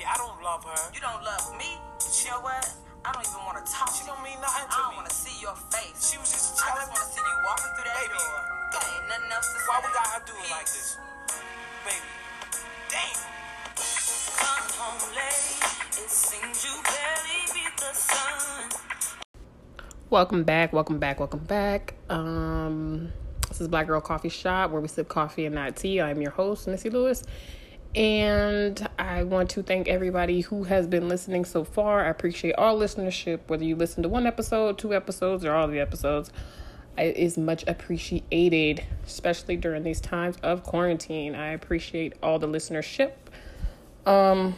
Baby, I don't love her. You don't love me. You know what? I don't even want to talk. She don't mean nothing I don't want to see your face. She was just I telling just me. want to see you walking through that Baby, door. It ain't nothing else to say. Why we got her do it like this? Baby. Damn. Come home late. It seems you barely beat the sun. Welcome back, welcome back, welcome back. Um, this is Black Girl Coffee Shop where we sip coffee and not tea. I'm your host, Missy Lewis, and I want to thank everybody who has been listening so far. I appreciate all listenership, whether you listen to one episode, two episodes, or all the episodes. It is much appreciated, especially during these times of quarantine. I appreciate all the listenership. Um,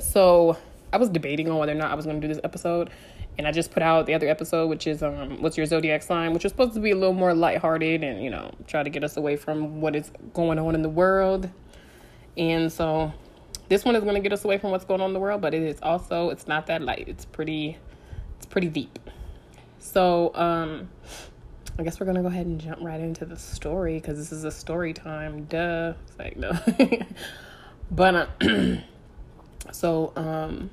so I was debating on whether or not I was going to do this episode, and I just put out the other episode, which is um, "What's Your Zodiac Sign," which was supposed to be a little more lighthearted and you know try to get us away from what is going on in the world. And so this one is going to get us away from what's going on in the world, but it is also it's not that light. It's pretty it's pretty deep. So um, I guess we're gonna go ahead and jump right into the story because this is a story time. Duh. It's like no. but uh, so um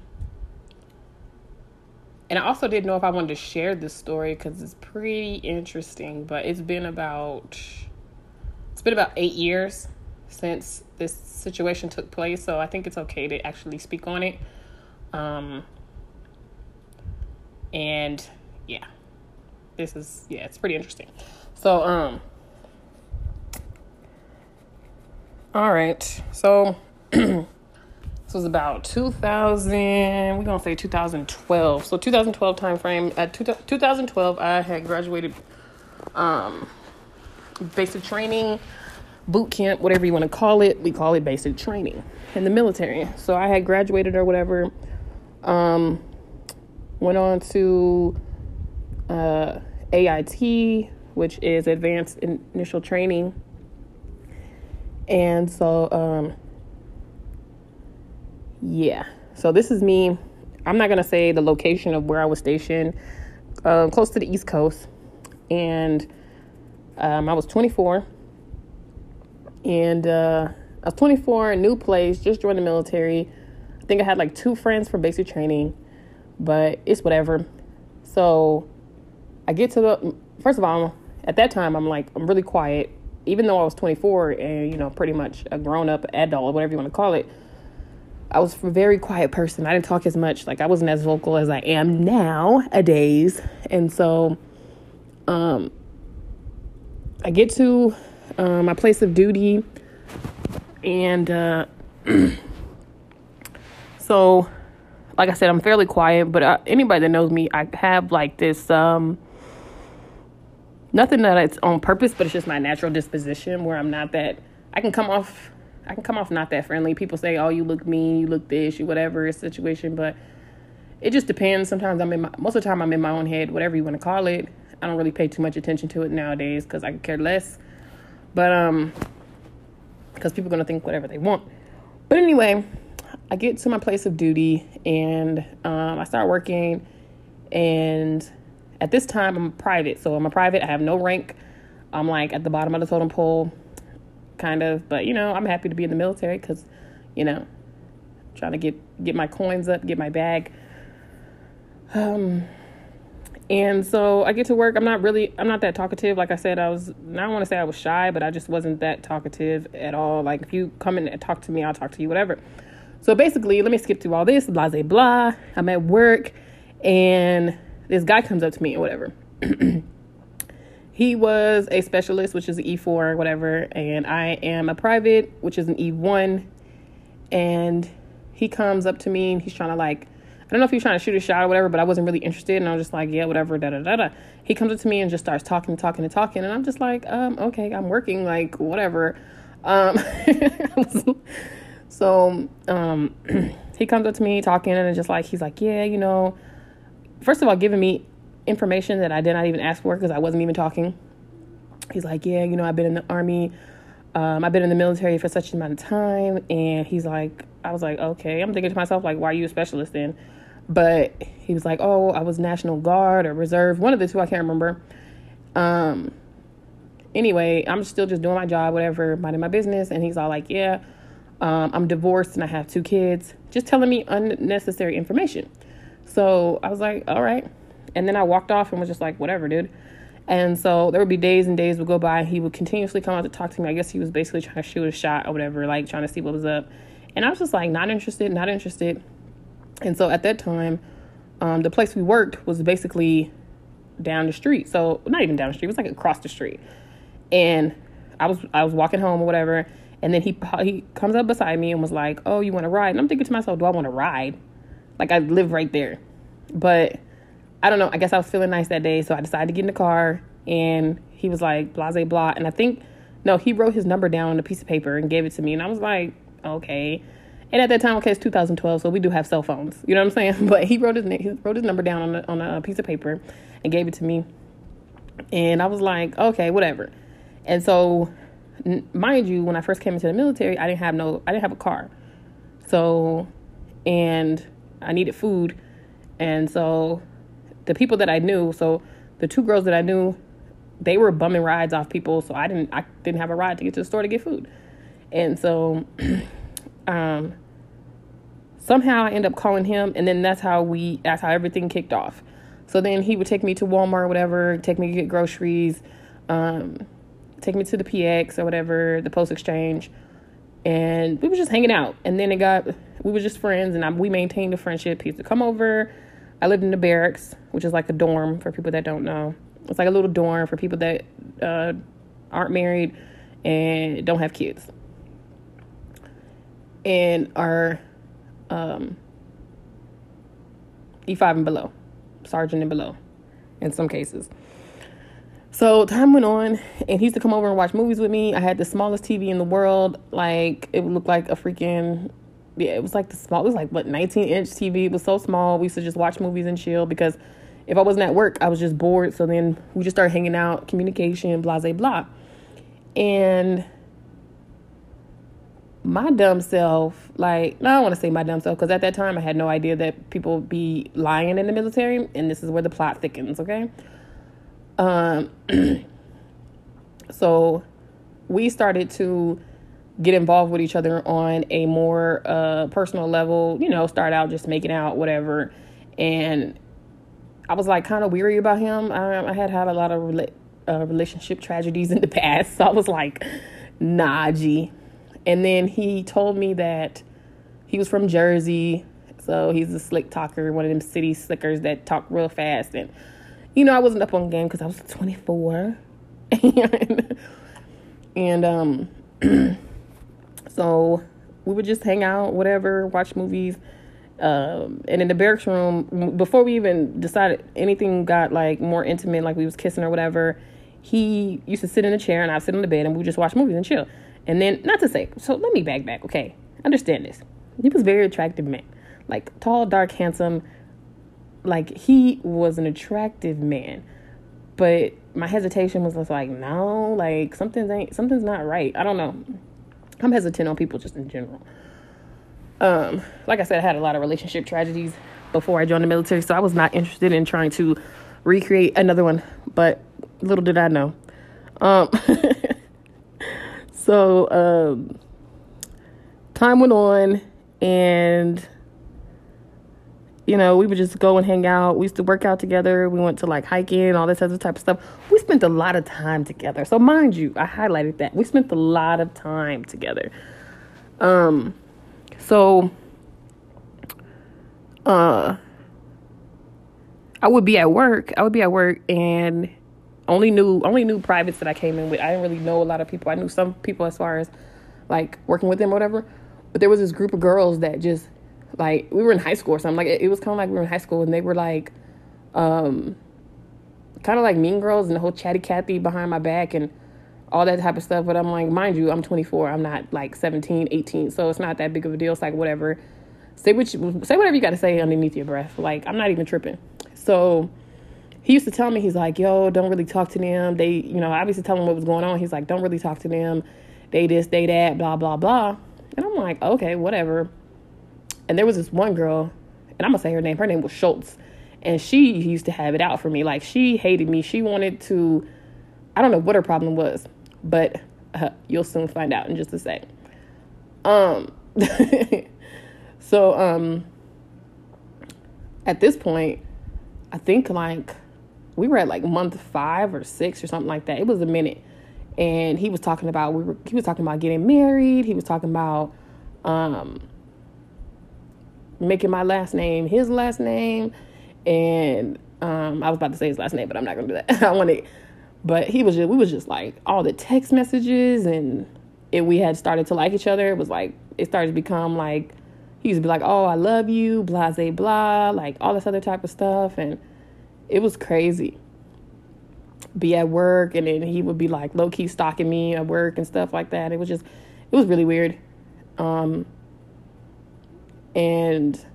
and I also didn't know if I wanted to share this story because it's pretty interesting. But it's been about it's been about eight years since this situation took place, so I think it's okay to actually speak on it. Um, and yeah, this is yeah, it's pretty interesting. So um, all right, so. This was about 2000, we're going to say 2012. So 2012 time frame. At two, 2012, I had graduated um, basic training, boot camp, whatever you want to call it. We call it basic training in the military. So I had graduated or whatever. Um, went on to uh, AIT, which is Advanced Initial Training. And so, um, yeah. So this is me. I'm not gonna say the location of where I was stationed. Uh, close to the East Coast, and um, I was 24. And uh, I was 24, new place, just joined the military. I think I had like two friends from basic training, but it's whatever. So I get to the first of all, at that time, I'm like I'm really quiet, even though I was 24 and you know pretty much a grown up adult, or whatever you want to call it. I was a very quiet person. I didn't talk as much. Like I wasn't as vocal as I am nowadays. And so um I get to uh, my place of duty and uh so like I said I'm fairly quiet, but uh, anybody that knows me, I have like this um nothing that it's on purpose, but it's just my natural disposition where I'm not that I can come off I can come off not that friendly. People say, "Oh, you look mean, you look this, you whatever situation," but it just depends. Sometimes I'm in my most of the time I'm in my own head, whatever you want to call it. I don't really pay too much attention to it nowadays because I care less. But um, because people are gonna think whatever they want. But anyway, I get to my place of duty and um, I start working. And at this time, I'm private, so I'm a private. I have no rank. I'm like at the bottom of the totem pole kind of but you know i'm happy to be in the military because you know trying to get get my coins up get my bag um and so i get to work. I'm not really i'm not that talkative. Like i said i was i don't want to say i was shy but i just wasn't that talkative at all. Like if you come in and talk to me i'll talk to you whatever. So basically let me skip through all this blah blah blah. I'm at work and this guy comes up to me or whatever. He was a specialist, which is an E4 or whatever, and I am a private, which is an E1. And he comes up to me and he's trying to like, I don't know if he's trying to shoot a shot or whatever, but I wasn't really interested. And I was just like, yeah, whatever, da da da da. He comes up to me and just starts talking, talking, and talking. And I'm just like, um, okay, I'm working, like, whatever. Um, so um, he comes up to me talking and just like, he's like, yeah, you know, first of all, giving me information that I did not even ask for because I wasn't even talking. He's like, yeah, you know, I've been in the army. Um, I've been in the military for such an amount of time. And he's like, I was like, okay. I'm thinking to myself, like, why are you a specialist then? But he was like, oh, I was National Guard or Reserve, one of the two, I can't remember. Um, anyway, I'm still just doing my job, whatever, minding my business. And he's all like, yeah, Um, I'm divorced and I have two kids. Just telling me unnecessary information. So I was like, all right. And then I walked off and was just like, whatever, dude. And so there would be days and days would go by. He would continuously come out to talk to me. I guess he was basically trying to shoot a shot or whatever, like trying to see what was up. And I was just like, not interested, not interested. And so at that time, um, the place we worked was basically down the street. So not even down the street, it was like across the street. And I was I was walking home or whatever, and then he he comes up beside me and was like, "Oh, you want to ride?" And I'm thinking to myself, "Do I want to ride?" Like I live right there, but I don't know. I guess I was feeling nice that day, so I decided to get in the car. And he was like, "Blase blah," and I think no, he wrote his number down on a piece of paper and gave it to me, and I was like, "Okay." And at that time, okay, it's 2012, so we do have cell phones. You know what I'm saying? But he wrote his he wrote his number down on a, on a piece of paper and gave it to me, and I was like, "Okay, whatever." And so, mind you, when I first came into the military, I didn't have no, I didn't have a car. So, and I needed food. And so, the people that I knew, so the two girls that I knew, they were bumming rides off people. So I didn't, I didn't have a ride to get to the store to get food. And so, um, somehow I end up calling him, and then that's how we, that's how everything kicked off. So then he would take me to Walmart or whatever, take me to get groceries. Um, take me to the PX or whatever, the Post Exchange, and we were just hanging out. And then it got, we were just friends, and I, we maintained a friendship. He used to come over. I lived in the barracks, which is like a dorm for people that don't know. It's like a little dorm for people that uh, aren't married and don't have kids, and are um, E5 and below, sergeant and below, in some cases. So time went on, and he used to come over and watch movies with me. I had the smallest TV in the world. Like it looked like a freaking yeah, it was like the small. It was like what 19 inch TV. It was so small. We used to just watch movies and chill because if I wasn't at work, I was just bored. So then we just started hanging out, communication, blah blah blah, and my dumb self, like, no, I don't want to say my dumb self because at that time I had no idea that people be lying in the military, and this is where the plot thickens. Okay. Um, so we started to get involved with each other on a more uh, personal level, you know, start out just making out, whatever. And I was like kind of weary about him. I, I, had had a lot of rela- uh, relationship tragedies in the past. So I was like, nah, G. And then he told me that he was from Jersey. So he's a slick talker, one of them city slickers that talk real fast. And you know, I wasn't up on game because I was 24. and, and um, so we would just hang out, whatever, watch movies. Um, and in the barracks room, before we even decided anything got like more intimate, like we was kissing or whatever, he used to sit in a chair and I'd sit on the bed and we would just watch movies and chill. And then, not to say, so let me back back, okay? Understand this. He was very attractive man, like tall, dark, handsome, like he was an attractive man. But my hesitation was just like no like something's ain't something's not right. I don't know. I'm hesitant on people just in general. Um like i said i had a lot of relationship tragedies before i joined the military so i was not interested in trying to recreate another one but little did i know. Um so um time went on and you know, we would just go and hang out. We used to work out together. We went to like hiking, all this other type of stuff. We spent a lot of time together. So mind you, I highlighted that. We spent a lot of time together. Um so uh I would be at work. I would be at work and only knew only knew privates that I came in with. I didn't really know a lot of people. I knew some people as far as like working with them or whatever. But there was this group of girls that just like we were in high school or something. Like it, it was kind of like we were in high school and they were like, um, kind of like Mean Girls and the whole chatty Cathy behind my back and all that type of stuff. But I'm like, mind you, I'm 24. I'm not like 17, 18, so it's not that big of a deal. It's like whatever. Say what you, say whatever you got to say underneath your breath. Like I'm not even tripping. So he used to tell me he's like, yo, don't really talk to them. They, you know, I used to tell him what was going on. He's like, don't really talk to them. They this, they that, blah blah blah. And I'm like, okay, whatever. And there was this one girl, and I'm gonna say her name. Her name was Schultz, and she used to have it out for me. Like she hated me. She wanted to. I don't know what her problem was, but uh, you'll soon find out in just a sec. Um, so um, at this point, I think like we were at like month five or six or something like that. It was a minute, and he was talking about we were he was talking about getting married. He was talking about um making my last name his last name, and um I was about to say his last name, but I'm not gonna do that. I wanted, but he was just we was just like all the text messages and and we had started to like each other. It was like it started to become like he used to be like, "Oh, I love you," blah, blah, blah, like all this other type of stuff, and it was crazy. Be at work, and then he would be like low key stalking me at work and stuff like that. It was just, it was really weird. Um, and,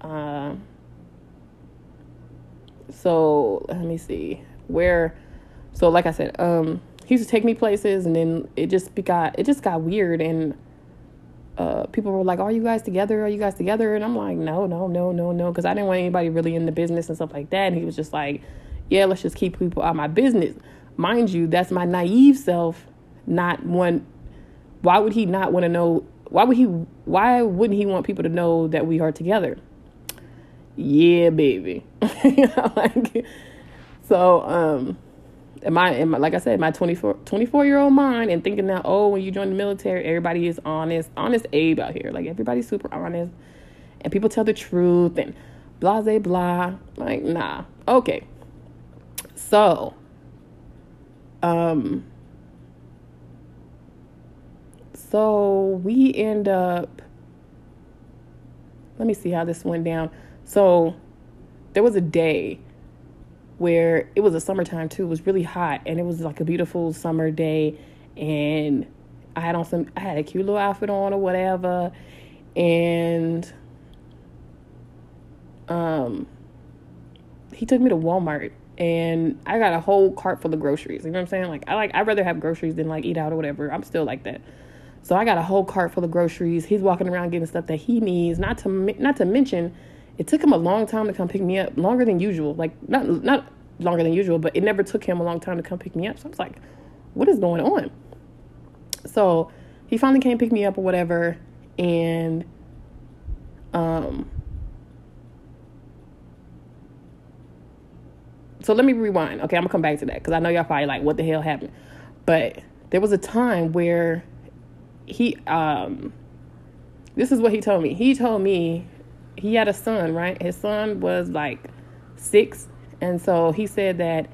uh, so let me see where. So, like I said, um, he used to take me places, and then it just got it just got weird, and uh, people were like, "Are you guys together? Are you guys together?" And I'm like, "No, no, no, no, no," because I didn't want anybody really in the business and stuff like that. And he was just like, "Yeah, let's just keep people out of my business." Mind you, that's my naive self. Not one. Why would he not want to know? Why would he? Why wouldn't he want people to know that we are together? Yeah, baby. like, so um in my, in my like I said, my 24, 24 year old mind and thinking that, oh, when you join the military, everybody is honest, honest Abe out here. Like everybody's super honest and people tell the truth and blah, blah, blah. Like, nah. Okay. So, um, so we end up, let me see how this went down. So there was a day where it was a summertime too. It was really hot and it was like a beautiful summer day and I had on some I had a cute little outfit on or whatever and um he took me to Walmart and I got a whole cart full of groceries. You know what I'm saying? Like I like I'd rather have groceries than like eat out or whatever. I'm still like that. So I got a whole cart full of groceries. He's walking around getting stuff that he needs. Not to not to mention it took him a long time to come pick me up, longer than usual. Like not not longer than usual, but it never took him a long time to come pick me up. So I was like, what is going on? So he finally came pick me up or whatever, and um so let me rewind. Okay, I'm gonna come back to that because I know y'all probably like, what the hell happened? But there was a time where he um this is what he told me. He told me he had a son, right? His son was like six. And so he said that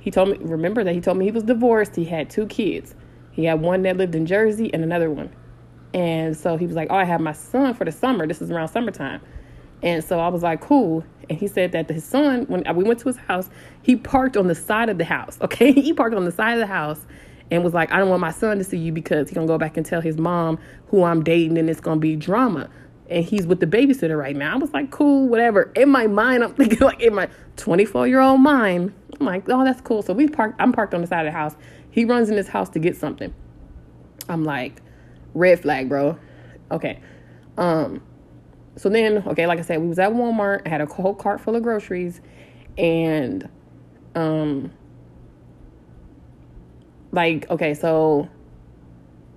he told me, remember that he told me he was divorced. He had two kids. He had one that lived in Jersey and another one. And so he was like, Oh, I have my son for the summer. This is around summertime. And so I was like, Cool. And he said that his son, when we went to his house, he parked on the side of the house. Okay. he parked on the side of the house and was like, I don't want my son to see you because he's going to go back and tell his mom who I'm dating and it's going to be drama and he's with the babysitter right now. I was like, cool, whatever. In my mind, I'm thinking like in my 24 year old mind, I'm like, oh, that's cool. So we parked. I'm parked on the side of the house. He runs in his house to get something. I'm like, red flag, bro. Okay. Um. So then, okay, like I said, we was at Walmart. I had a whole cart full of groceries, and um. Like okay, so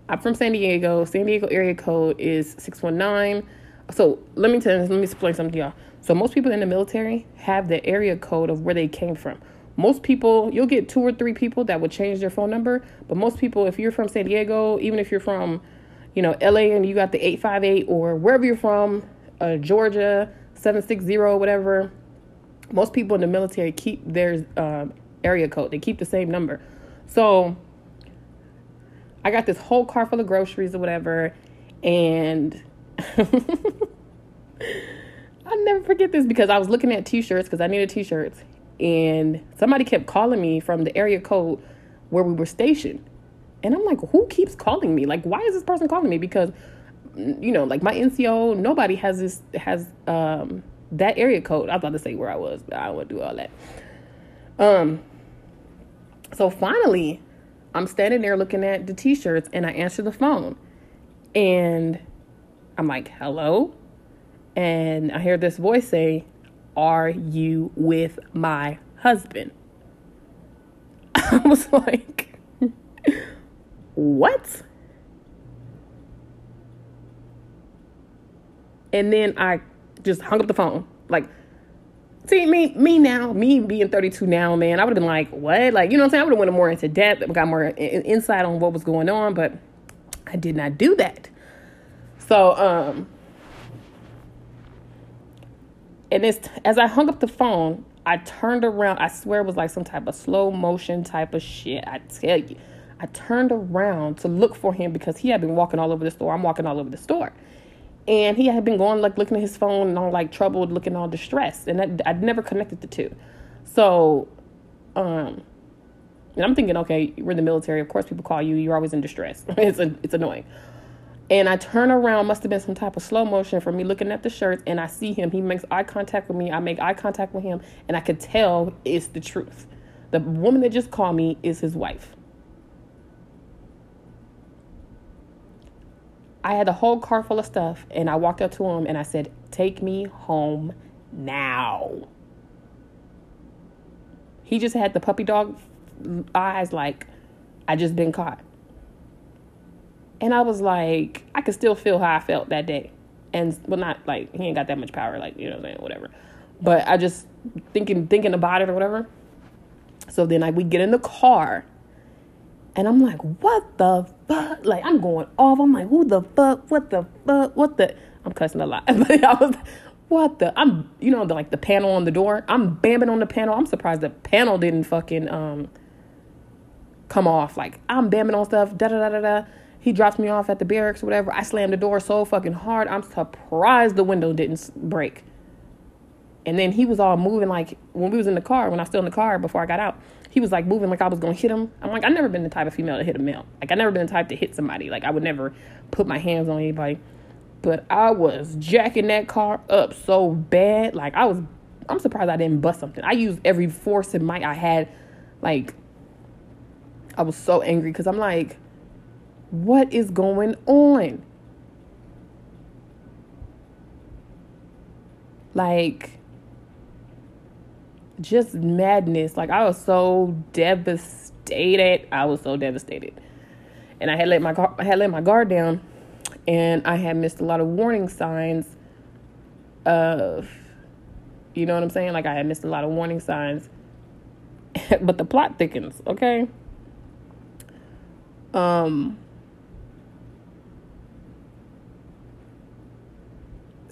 I'm from San Diego. San Diego area code is 619. So let me tell you, let me explain something to y'all. So most people in the military have the area code of where they came from. Most people, you'll get two or three people that would change their phone number, but most people, if you're from San Diego, even if you're from, you know, LA and you got the 858 or wherever you're from, uh, Georgia 760 whatever, most people in the military keep their um, area code. They keep the same number. So I got this whole car full of groceries or whatever, and I'll never forget this because I was looking at t-shirts because I needed t-shirts, and somebody kept calling me from the area code where we were stationed, and I'm like, who keeps calling me? Like, why is this person calling me? Because you know, like my NCO, nobody has this has um that area code. I was about to say where I was, but I don't want to do all that. Um. So finally, I'm standing there looking at the t shirts and I answer the phone. And I'm like, hello? And I hear this voice say, Are you with my husband? I was like, What? And then I just hung up the phone. Like, see, me, me now, me being 32 now, man, I would have been like, what? Like, you know what I'm saying? I would have went more into depth, got more insight on what was going on, but I did not do that. So, um, and it's as I hung up the phone, I turned around. I swear it was like some type of slow motion type of shit. I tell you. I turned around to look for him because he had been walking all over the store. I'm walking all over the store. And he had been going like looking at his phone and all like troubled, looking all distressed. And that, I'd never connected the two. So, um, and I'm thinking, okay, we're in the military. Of course, people call you. You're always in distress. it's a, it's annoying. And I turn around, must have been some type of slow motion for me looking at the shirts, and I see him. He makes eye contact with me. I make eye contact with him, and I could tell it's the truth. The woman that just called me is his wife. I had a whole car full of stuff, and I walked up to him and I said, Take me home now. He just had the puppy dog eyes like, I just been caught. And I was like, I could still feel how I felt that day. And well not like he ain't got that much power, like, you know what I'm saying, whatever. But I just thinking thinking about it or whatever. So then like we get in the car and I'm like, what the fuck? Like I'm going off. I'm like, who the fuck? What the fuck? What the I'm cussing a lot. but I was what the I'm you know, the, like the panel on the door. I'm bamming on the panel. I'm surprised the panel didn't fucking um come off. Like I'm bamming on stuff, da da da da da. He drops me off at the barracks or whatever. I slammed the door so fucking hard. I'm surprised the window didn't break. And then he was all moving like when we was in the car, when I was still in the car before I got out, he was like moving like I was gonna hit him. I'm like, I've never been the type of female to hit a male. Like I never been the type to hit somebody. Like I would never put my hands on anybody. But I was jacking that car up so bad. Like I was I'm surprised I didn't bust something. I used every force and might I had. Like I was so angry because I'm like, what is going on? Like, just madness. Like, I was so devastated. I was so devastated. And I had let my I had let my guard down, and I had missed a lot of warning signs of, you know what I'm saying? Like, I had missed a lot of warning signs. but the plot thickens, okay? Um,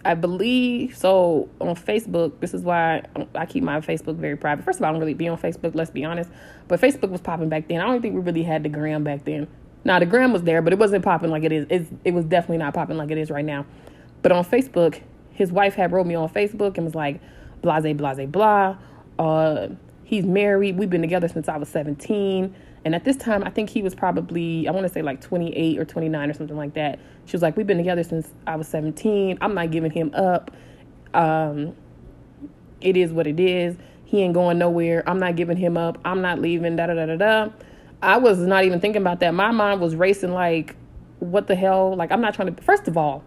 I believe so on Facebook. This is why I keep my Facebook very private. First of all, I don't really be on Facebook. Let's be honest. But Facebook was popping back then. I don't think we really had the gram back then. Now the gram was there, but it wasn't popping like it is. It's, it was definitely not popping like it is right now. But on Facebook, his wife had wrote me on Facebook and was like, "Blase, blase, blah. Uh, he's married. We've been together since I was 17." And at this time, I think he was probably, I want to say like 28 or 29 or something like that. She was like, We've been together since I was 17. I'm not giving him up. Um, it is what it is. He ain't going nowhere. I'm not giving him up. I'm not leaving. Da da da da da. I was not even thinking about that. My mind was racing like, what the hell? Like, I'm not trying to, first of all,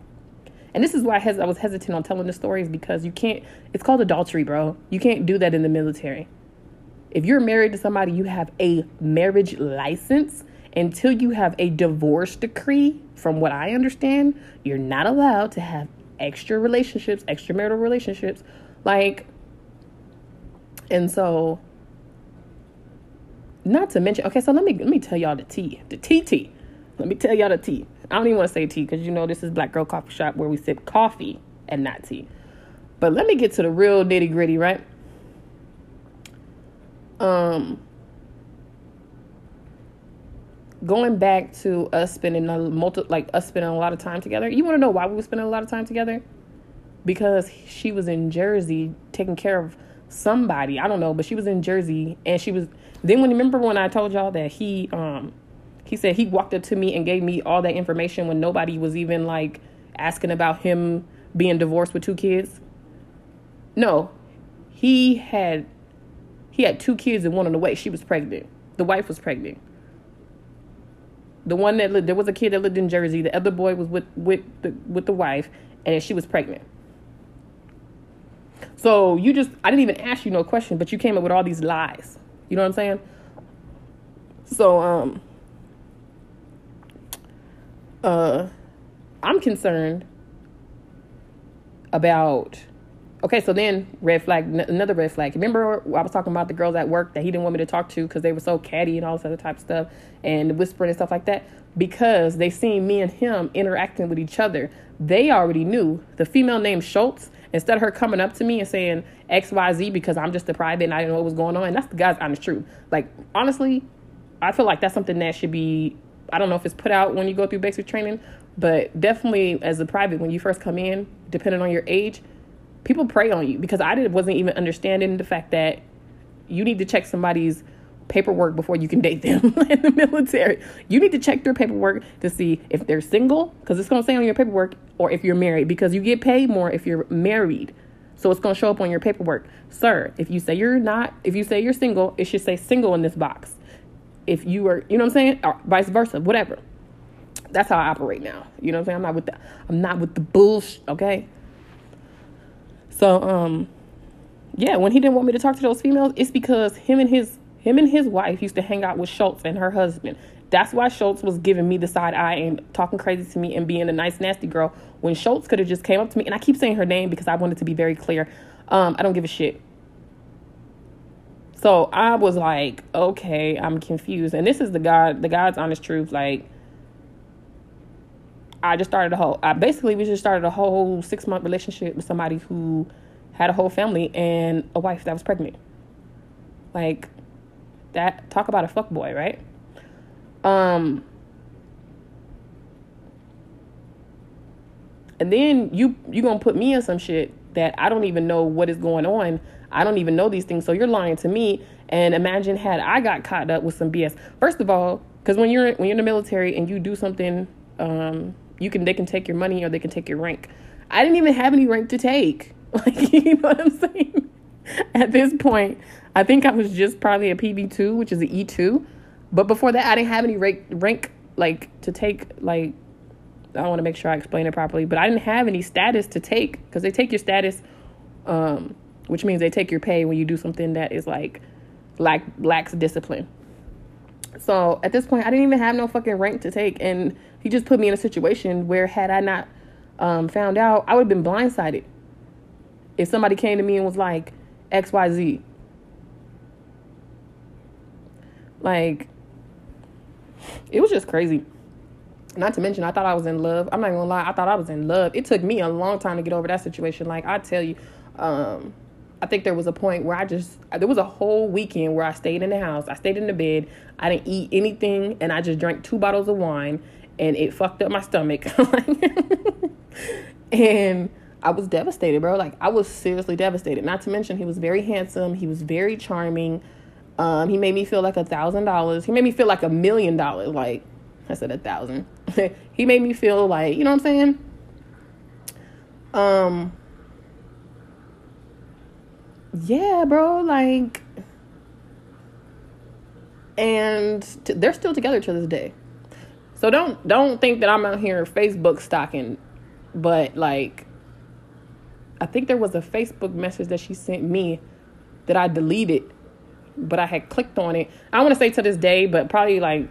and this is why I, hes- I was hesitant on telling the stories because you can't, it's called adultery, bro. You can't do that in the military. If you're married to somebody, you have a marriage license. Until you have a divorce decree, from what I understand, you're not allowed to have extra relationships, extramarital relationships. Like, and so, not to mention, okay, so let me let me tell y'all the tea, the TT. Let me tell y'all the tea. I don't even want to say tea because you know this is Black Girl Coffee Shop where we sip coffee and not tea. But let me get to the real nitty gritty, right? Um going back to us spending a multi like us spending a lot of time together. You want to know why we were spending a lot of time together? Because she was in Jersey taking care of somebody. I don't know, but she was in Jersey and she was then when remember when I told y'all that he um he said he walked up to me and gave me all that information when nobody was even like asking about him being divorced with two kids. No. He had he had two kids and one on the way. She was pregnant. The wife was pregnant. The one that lived, there was a kid that lived in Jersey. The other boy was with with the with the wife, and she was pregnant. So you just, I didn't even ask you no question, but you came up with all these lies. You know what I'm saying? So um, uh, I'm concerned about okay so then red flag n- another red flag. Remember i was talking about the girls at work that he didn't want me to talk to because they were so catty and all this other type of stuff and whispering and stuff like that because they seen me and him interacting with each other. They already knew. The female named schultz instead of her coming up to me and saying xyz because i'm just a private and i didn't know what was going on and that's the guy's honest truth. Like honestly i feel like that's something that should be i don't know if it's put out when you go through basic training but definitely as a private when you first come in depending on your age people prey on you because I didn't wasn't even understanding the fact that you need to check somebody's paperwork before you can date them in the military. You need to check their paperwork to see if they're single because it's going to say on your paperwork or if you're married because you get paid more if you're married. So it's going to show up on your paperwork. Sir, if you say you're not, if you say you're single, it should say single in this box. If you are, you know what I'm saying? Or vice versa, whatever. That's how I operate now. You know what I'm saying? I'm not with the I'm not with the bullshit, okay? So um yeah, when he didn't want me to talk to those females, it's because him and his him and his wife used to hang out with Schultz and her husband. That's why Schultz was giving me the side eye and talking crazy to me and being a nice nasty girl when Schultz could have just came up to me and I keep saying her name because I wanted to be very clear. Um, I don't give a shit. So I was like, okay, I'm confused. And this is the God, the God's honest truth. Like, I just started a whole. I basically we just started a whole six month relationship with somebody who had a whole family and a wife that was pregnant. Like that. Talk about a fuck boy, right? Um. And then you you gonna put me in some shit that I don't even know what is going on. I don't even know these things. So you're lying to me. And imagine had I got caught up with some BS. First of all, because when you're when you're in the military and you do something um, you can they can take your money or they can take your rank. I didn't even have any rank to take. Like you know what I'm saying? At this point, I think I was just probably a PV two, which is an E two. But before that, I didn't have any rank rank like to take like I want to make sure I explain it properly, but I didn't have any status to take because they take your status, um, which means they take your pay when you do something that is like lack lacks discipline. So at this point, I didn't even have no fucking rank to take, and he just put me in a situation where had I not um, found out, I would have been blindsided. If somebody came to me and was like X Y Z, like it was just crazy. Not to mention, I thought I was in love. I'm not gonna lie, I thought I was in love. It took me a long time to get over that situation. Like I tell you, um, I think there was a point where I just there was a whole weekend where I stayed in the house. I stayed in the bed. I didn't eat anything, and I just drank two bottles of wine, and it fucked up my stomach. and I was devastated, bro. Like I was seriously devastated. Not to mention he was very handsome. He was very charming. Um, he made me feel like a thousand dollars. He made me feel like a million dollars. Like I said, a thousand. he made me feel like you know what I'm saying. Um yeah, bro, like and t- they're still together to this day. So don't don't think that I'm out here Facebook stalking, but like I think there was a Facebook message that she sent me that I deleted, but I had clicked on it. I want to say to this day, but probably like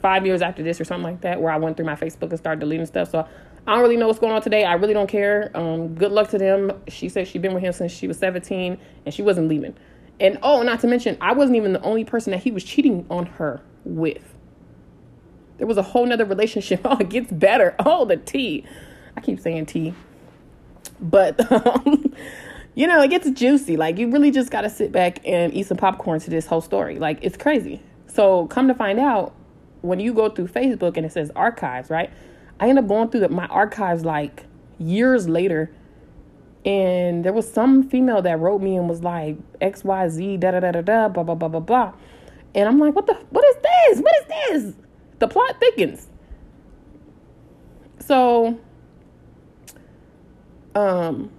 five years after this or something like that, where I went through my Facebook and started deleting stuff. So I don't really know what's going on today. I really don't care. Um, good luck to them. She said she'd been with him since she was 17 and she wasn't leaving. And oh, not to mention, I wasn't even the only person that he was cheating on her with. There was a whole nother relationship. Oh, it gets better. Oh, the tea. I keep saying tea. But, um, you know, it gets juicy. Like, you really just got to sit back and eat some popcorn to this whole story. Like, it's crazy. So, come to find out, when you go through Facebook and it says archives, right? I ended up going through my archives like years later. And there was some female that wrote me and was like XYZ, da da da da da, blah, blah, blah, blah, blah. And I'm like, what the, what is this? What is this? The plot thickens. So, um,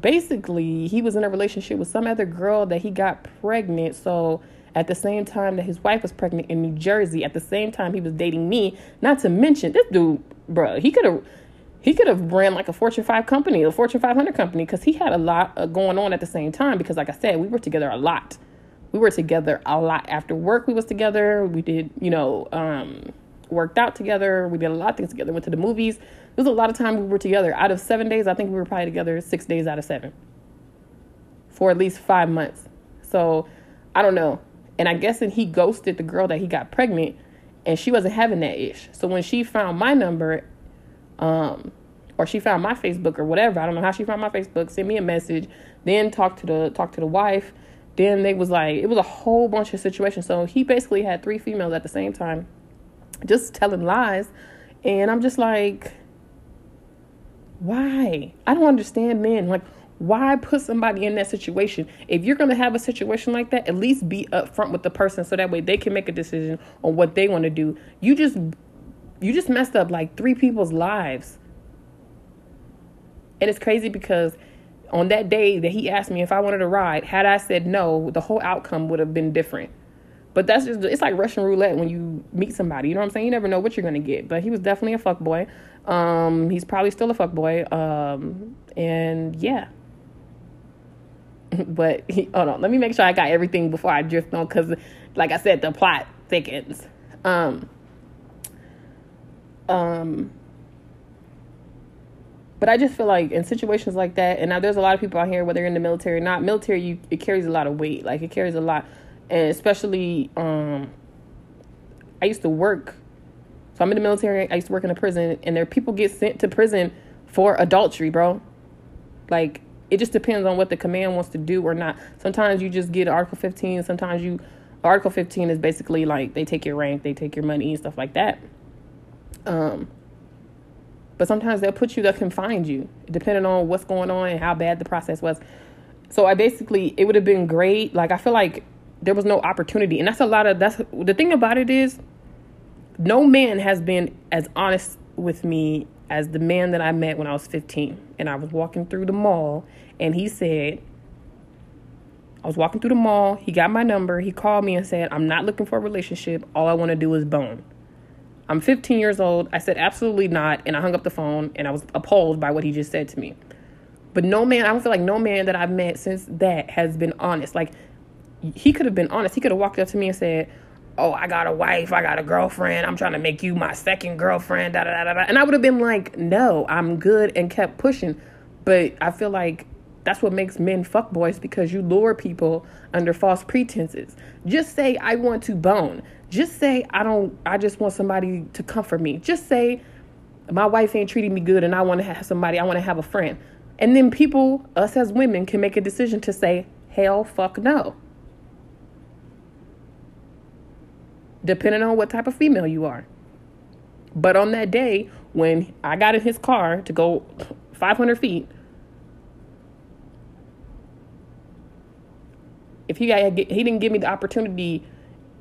basically, he was in a relationship with some other girl that he got pregnant. So, at the same time that his wife was pregnant in New Jersey, at the same time he was dating me. Not to mention this dude, bro, he could have he could have ran like a Fortune 5 company, a Fortune 500 company, because he had a lot uh, going on at the same time. Because, like I said, we were together a lot. We were together a lot after work. We was together. We did, you know, um, worked out together. We did a lot of things together. Went to the movies. There was a lot of time we were together. Out of seven days, I think we were probably together six days out of seven for at least five months. So I don't know. And I guess that he ghosted the girl that he got pregnant and she wasn't having that ish. So when she found my number, um, or she found my Facebook or whatever, I don't know how she found my Facebook, sent me a message, then talked to the talked to the wife. Then they was like it was a whole bunch of situations. So he basically had three females at the same time, just telling lies. And I'm just like, why? I don't understand men. Like, why put somebody in that situation? If you're going to have a situation like that, at least be upfront with the person so that way they can make a decision on what they want to do. You just you just messed up like three people's lives. And it's crazy because on that day that he asked me if I wanted a ride, had I said no, the whole outcome would have been different. But that's just it's like Russian roulette when you meet somebody. You know what I'm saying? You never know what you're gonna get. But he was definitely a fuck boy. Um, he's probably still a fuck boy. Um, and yeah. but he, hold on, let me make sure I got everything before I drift on because, like I said, the plot thickens. Um, um, but I just feel like in situations like that, and now there's a lot of people out here, whether you're in the military or not, military, you it carries a lot of weight. Like it carries a lot, and especially, um, I used to work. So I'm in the military. I used to work in a prison, and there people get sent to prison for adultery, bro. Like it just depends on what the command wants to do or not. Sometimes you just get Article 15. Sometimes you Article 15 is basically like they take your rank, they take your money and stuff like that. Um, but sometimes they'll put you, they'll confine you, depending on what's going on and how bad the process was. So I basically, it would have been great. Like I feel like there was no opportunity, and that's a lot of that's the thing about it is, no man has been as honest with me as the man that I met when I was 15. And I was walking through the mall, and he said, I was walking through the mall. He got my number. He called me and said, I'm not looking for a relationship. All I want to do is bone. I'm 15 years old. I said, absolutely not. And I hung up the phone and I was appalled by what he just said to me. But no man, I don't feel like no man that I've met since that has been honest. Like, he could have been honest. He could have walked up to me and said, Oh, I got a wife. I got a girlfriend. I'm trying to make you my second girlfriend. Da, da, da, da. And I would have been like, No, I'm good and kept pushing. But I feel like that's what makes men fuckboys because you lure people under false pretenses. Just say, I want to bone. Just say I don't I just want somebody to comfort me. Just say my wife ain't treating me good and I want to have somebody, I want to have a friend. And then people, us as women, can make a decision to say, hell fuck no. Depending on what type of female you are. But on that day, when I got in his car to go 500 feet, if he got, he didn't give me the opportunity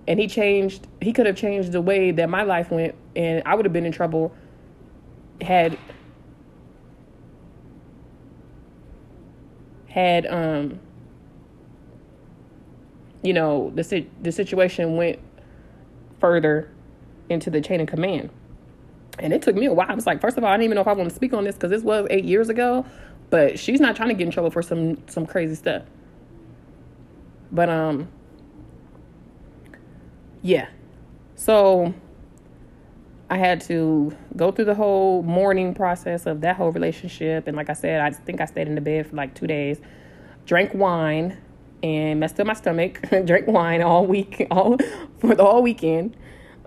and he changed he could have changed the way that my life went and i would have been in trouble had had um you know the the situation went further into the chain of command. And it took me a while. I was like first of all i didn't even know if i want to speak on this because this was eight years ago but she's not trying to get in trouble for some some crazy stuff but um yeah. So I had to go through the whole mourning process of that whole relationship. And like I said, I think I stayed in the bed for like two days, drank wine and messed up my stomach, drank wine all week, all for the whole weekend.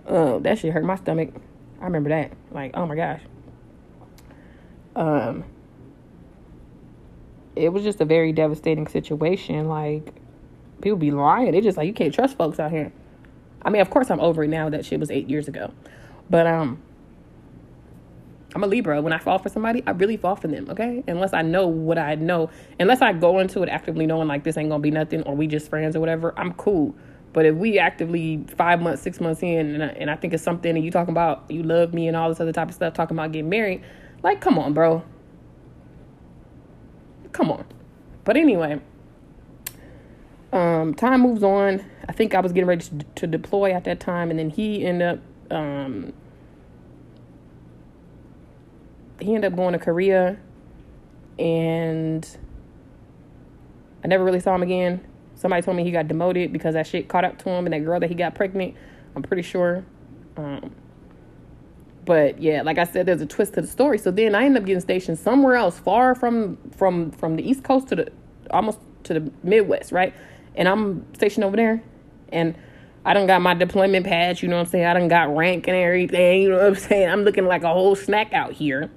Uh, that shit hurt my stomach. I remember that. Like, oh my gosh. Um, it was just a very devastating situation. Like, people be lying. They just like you can't trust folks out here. I mean, of course, I'm over it now. That shit was eight years ago, but um, I'm a Libra. When I fall for somebody, I really fall for them. Okay, unless I know what I know, unless I go into it actively knowing like this ain't gonna be nothing, or we just friends or whatever, I'm cool. But if we actively five months, six months in, and I, and I think it's something, and you talking about you love me and all this other type of stuff, talking about getting married, like, come on, bro. Come on. But anyway, um, time moves on. I think I was getting ready to, to deploy at that time, and then he ended up um, he ended up going to Korea, and I never really saw him again. Somebody told me he got demoted because that shit caught up to him, and that girl that he got pregnant. I'm pretty sure. Um, but yeah, like I said, there's a twist to the story. So then I end up getting stationed somewhere else, far from from from the East Coast to the almost to the Midwest, right? And I'm stationed over there, and I done got my deployment patch. You know what I'm saying? I done got rank and everything. You know what I'm saying? I'm looking like a whole snack out here.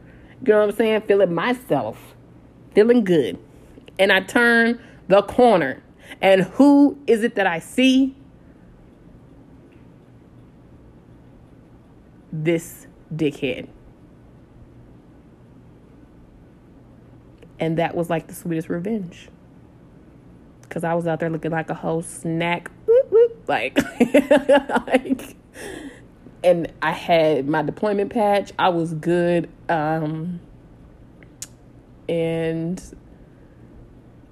You know what I'm saying? Feeling myself, feeling good, and I turn the corner, and who is it that I see? This dickhead. And that was like the sweetest revenge. Because I was out there looking like a whole snack. Whoop, whoop, like, like, and I had my deployment patch. I was good. Um, and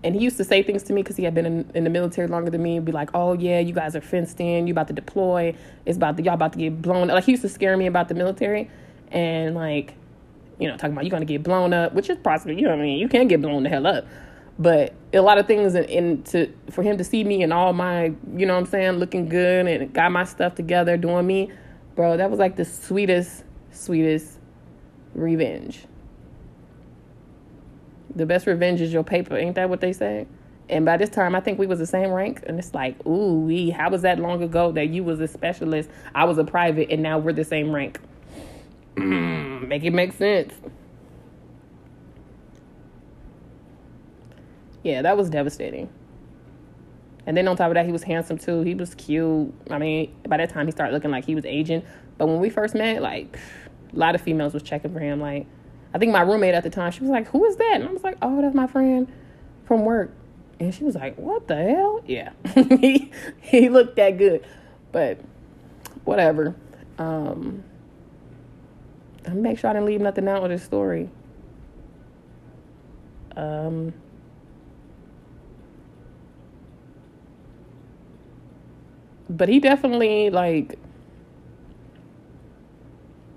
and he used to say things to me because he had been in, in, the military longer than me and be like, "Oh yeah, you guys are fenced in. You about to deploy. It's about to, y'all about to get blown." Like he used to scare me about the military, and like, you know, talking about you're gonna get blown up, which is possible. You know what I mean? You can get blown the hell up, but a lot of things in, in to for him to see me and all my, you know what I'm saying, looking good and got my stuff together, doing me, bro. That was like the sweetest, sweetest revenge the best revenge is your paper. Ain't that what they say? And by this time, I think we was the same rank, and it's like, ooh, we how was that long ago that you was a specialist, I was a private, and now we're the same rank? Make it make sense. Yeah, that was devastating. And then on top of that, he was handsome too. He was cute. I mean, by that time, he started looking like he was aging. But when we first met, like, a lot of females was checking for him. Like, I think my roommate at the time, she was like, Who is that? And I was like, Oh, that's my friend from work. And she was like, What the hell? Yeah. he he looked that good. But whatever. Um I make sure I didn't leave nothing out of this story. Um but he definitely like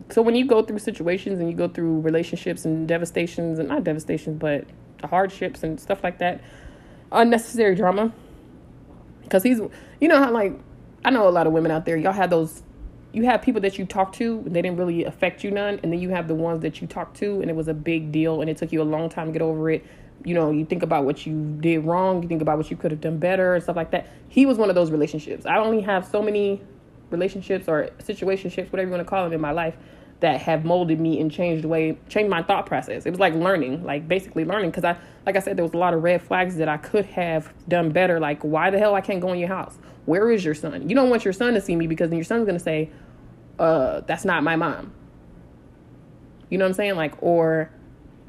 so when you go through situations and you go through relationships and devastations and not devastations but hardships and stuff like that unnecessary drama because he's you know how like i know a lot of women out there y'all have those you have people that you talk to and they didn't really affect you none and then you have the ones that you talk to and it was a big deal and it took you a long time to get over it you know you think about what you did wrong you think about what you could have done better and stuff like that he was one of those relationships i only have so many relationships or situationships whatever you want to call them in my life that have molded me and changed the way changed my thought process. It was like learning, like basically learning because I like I said there was a lot of red flags that I could have done better like why the hell I can't go in your house? Where is your son? You don't want your son to see me because then your son's going to say uh that's not my mom. You know what I'm saying? Like or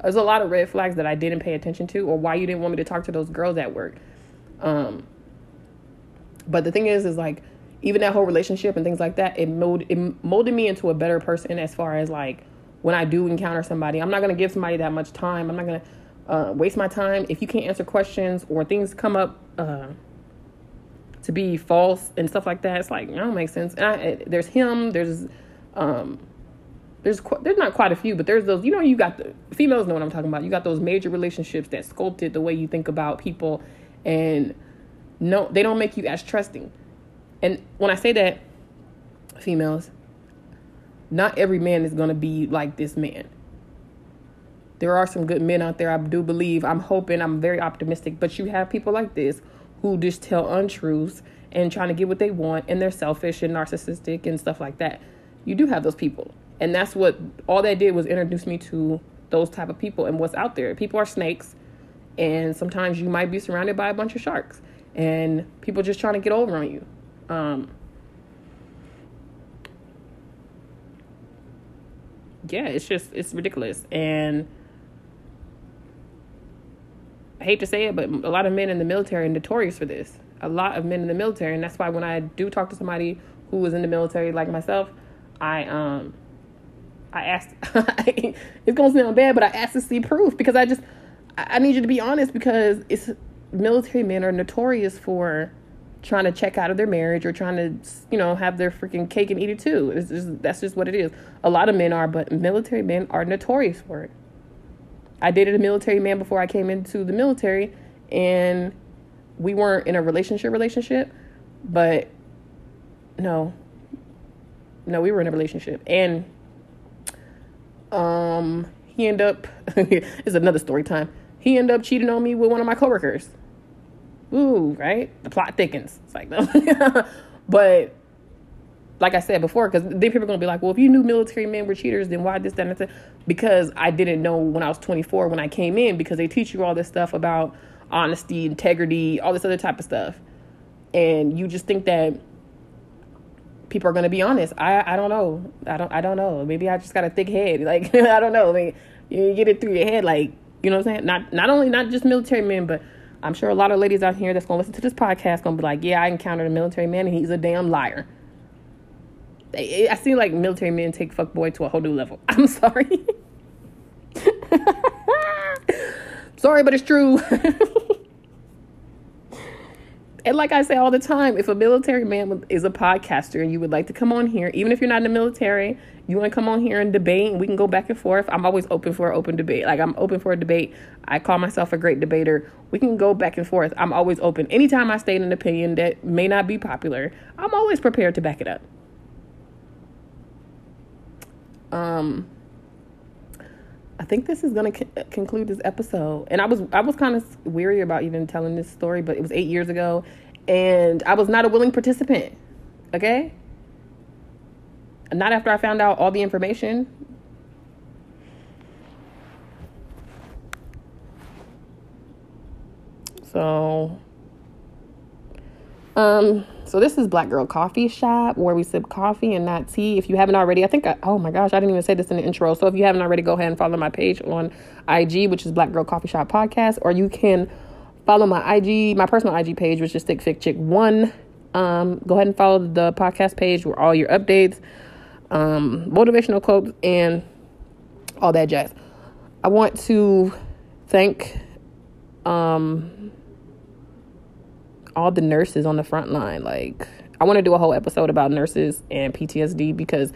there's a lot of red flags that I didn't pay attention to or why you didn't want me to talk to those girls at work. Um but the thing is is like even that whole relationship and things like that, it molded, it molded me into a better person as far as like when I do encounter somebody. I'm not to give somebody that much time. I'm not to uh, waste my time. If you can't answer questions or things come up uh, to be false and stuff like that, it's like, that don't make sense. And I, there's him, there's, um, there's there's not quite a few, but there's those. You know, you got the females know what I'm talking about. You got those major relationships that sculpted the way you think about people, and no, they don't make you as trusting. And when I say that, females, not every man is to be like this man. There are some good men out there, I do believe. I'm hoping, I'm very optimistic. But you have people like this who just tell untruths and trying to get what they want, and they're selfish and narcissistic and stuff like that. You do have those people. And that's what all that did was introduce me to those type of people and what's out there. People are snakes, and sometimes you might be surrounded by a bunch of sharks, and people just trying to get over on you. Um, yeah, it's just it's ridiculous, and I hate to say it, but a lot of men in the military are notorious for this. A lot of men in the military, and that's why when I do talk to somebody who was in the military like myself, I um I asked it's gonna sound bad, but I asked to see proof because I just I need you to be honest because it's military men are notorious for trying to check out of their marriage or trying to, you know, have their freaking cake and eat it too. It's just, that's just what it is. A lot of men are, but military men are notorious for it. I dated a military man before I came into the military, and we weren't in a relationship relationship, but no, no, we were in a relationship, and Um, he ended up. it's another story time. He ended up cheating on me with one of my coworkers. Ooh, right? The plot thickens. It's like no, but like I said before, because then people are gonna be like, well, if you knew military men were cheaters, then why this, that, and that? Because I didn't know when I was 24 when I came in, because they teach you all this stuff about honesty, integrity, all this other type of stuff, and you just think that people are gonna be honest. I I don't know. I don't I don't know. Maybe I just got a thick head. Like I don't know. I mean, you get it through your head, like you know what I'm saying. Not not only not just military men, but I'm sure a lot of ladies out here that's gonna listen to this podcast gonna be like, yeah, I encountered a military man and he's a damn liar. I see like military men take fuck boy to a whole new level. I'm sorry. sorry, but it's true. And like I say all the time, if a military man is a podcaster and you would like to come on here, even if you're not in the military, you want to come on here and debate, and we can go back and forth. I'm always open for an open debate. Like I'm open for a debate. I call myself a great debater. We can go back and forth. I'm always open. Anytime I state an opinion that may not be popular, I'm always prepared to back it up. Um, I think this is going to co- conclude this episode. And I was I was kind of weary about even telling this story, but it was eight years ago, and I was not a willing participant. Okay. Not after I found out all the information. So, um, so this is Black Girl Coffee Shop where we sip coffee and not tea. If you haven't already, I think I, oh my gosh, I didn't even say this in the intro. So if you haven't already, go ahead and follow my page on IG, which is Black Girl Coffee Shop Podcast, or you can follow my IG, my personal IG page, which is Thick Fic Chick One. Um, go ahead and follow the podcast page where all your updates, um, motivational quotes, and all that jazz. I want to thank um all the nurses on the front line. Like, I want to do a whole episode about nurses and PTSD because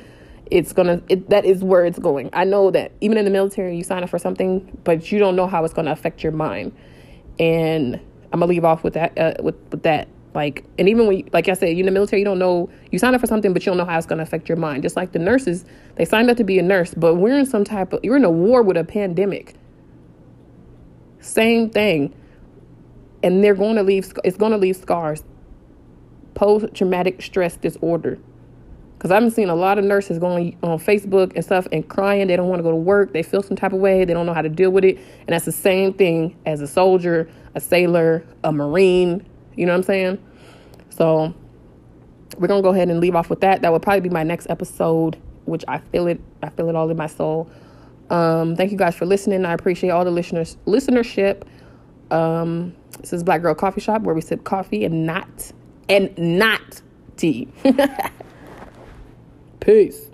it's gonna it, that is where it's going. I know that even in the military, you sign up for something, but you don't know how it's gonna affect your mind. And I'm gonna leave off with that uh, with with that. Like, and even when, like I said, you in the military, you don't know you sign up for something, but you don't know how it's gonna affect your mind. Just like the nurses, they signed up to be a nurse, but we're in some type of you're in a war with a pandemic. Same thing and they're going to leave it's going to leave scars. Post traumatic stress disorder. Because i've seen a lot of nurses going on facebook and stuff and crying. They don't want to go to work. They feel some type of way. They don't know how to deal with it. And that's the same thing as a soldier a sailor a marine. You know what i'm saying? So we're going to go ahead and leave off with that. That will probably be my next episode which i feel it i feel it all in my soul. Um, thank you guys for listening. I appreciate all the listeners listenership. Um, this is Black Girl Coffee Shop where we sip coffee and not and not tea. Peace.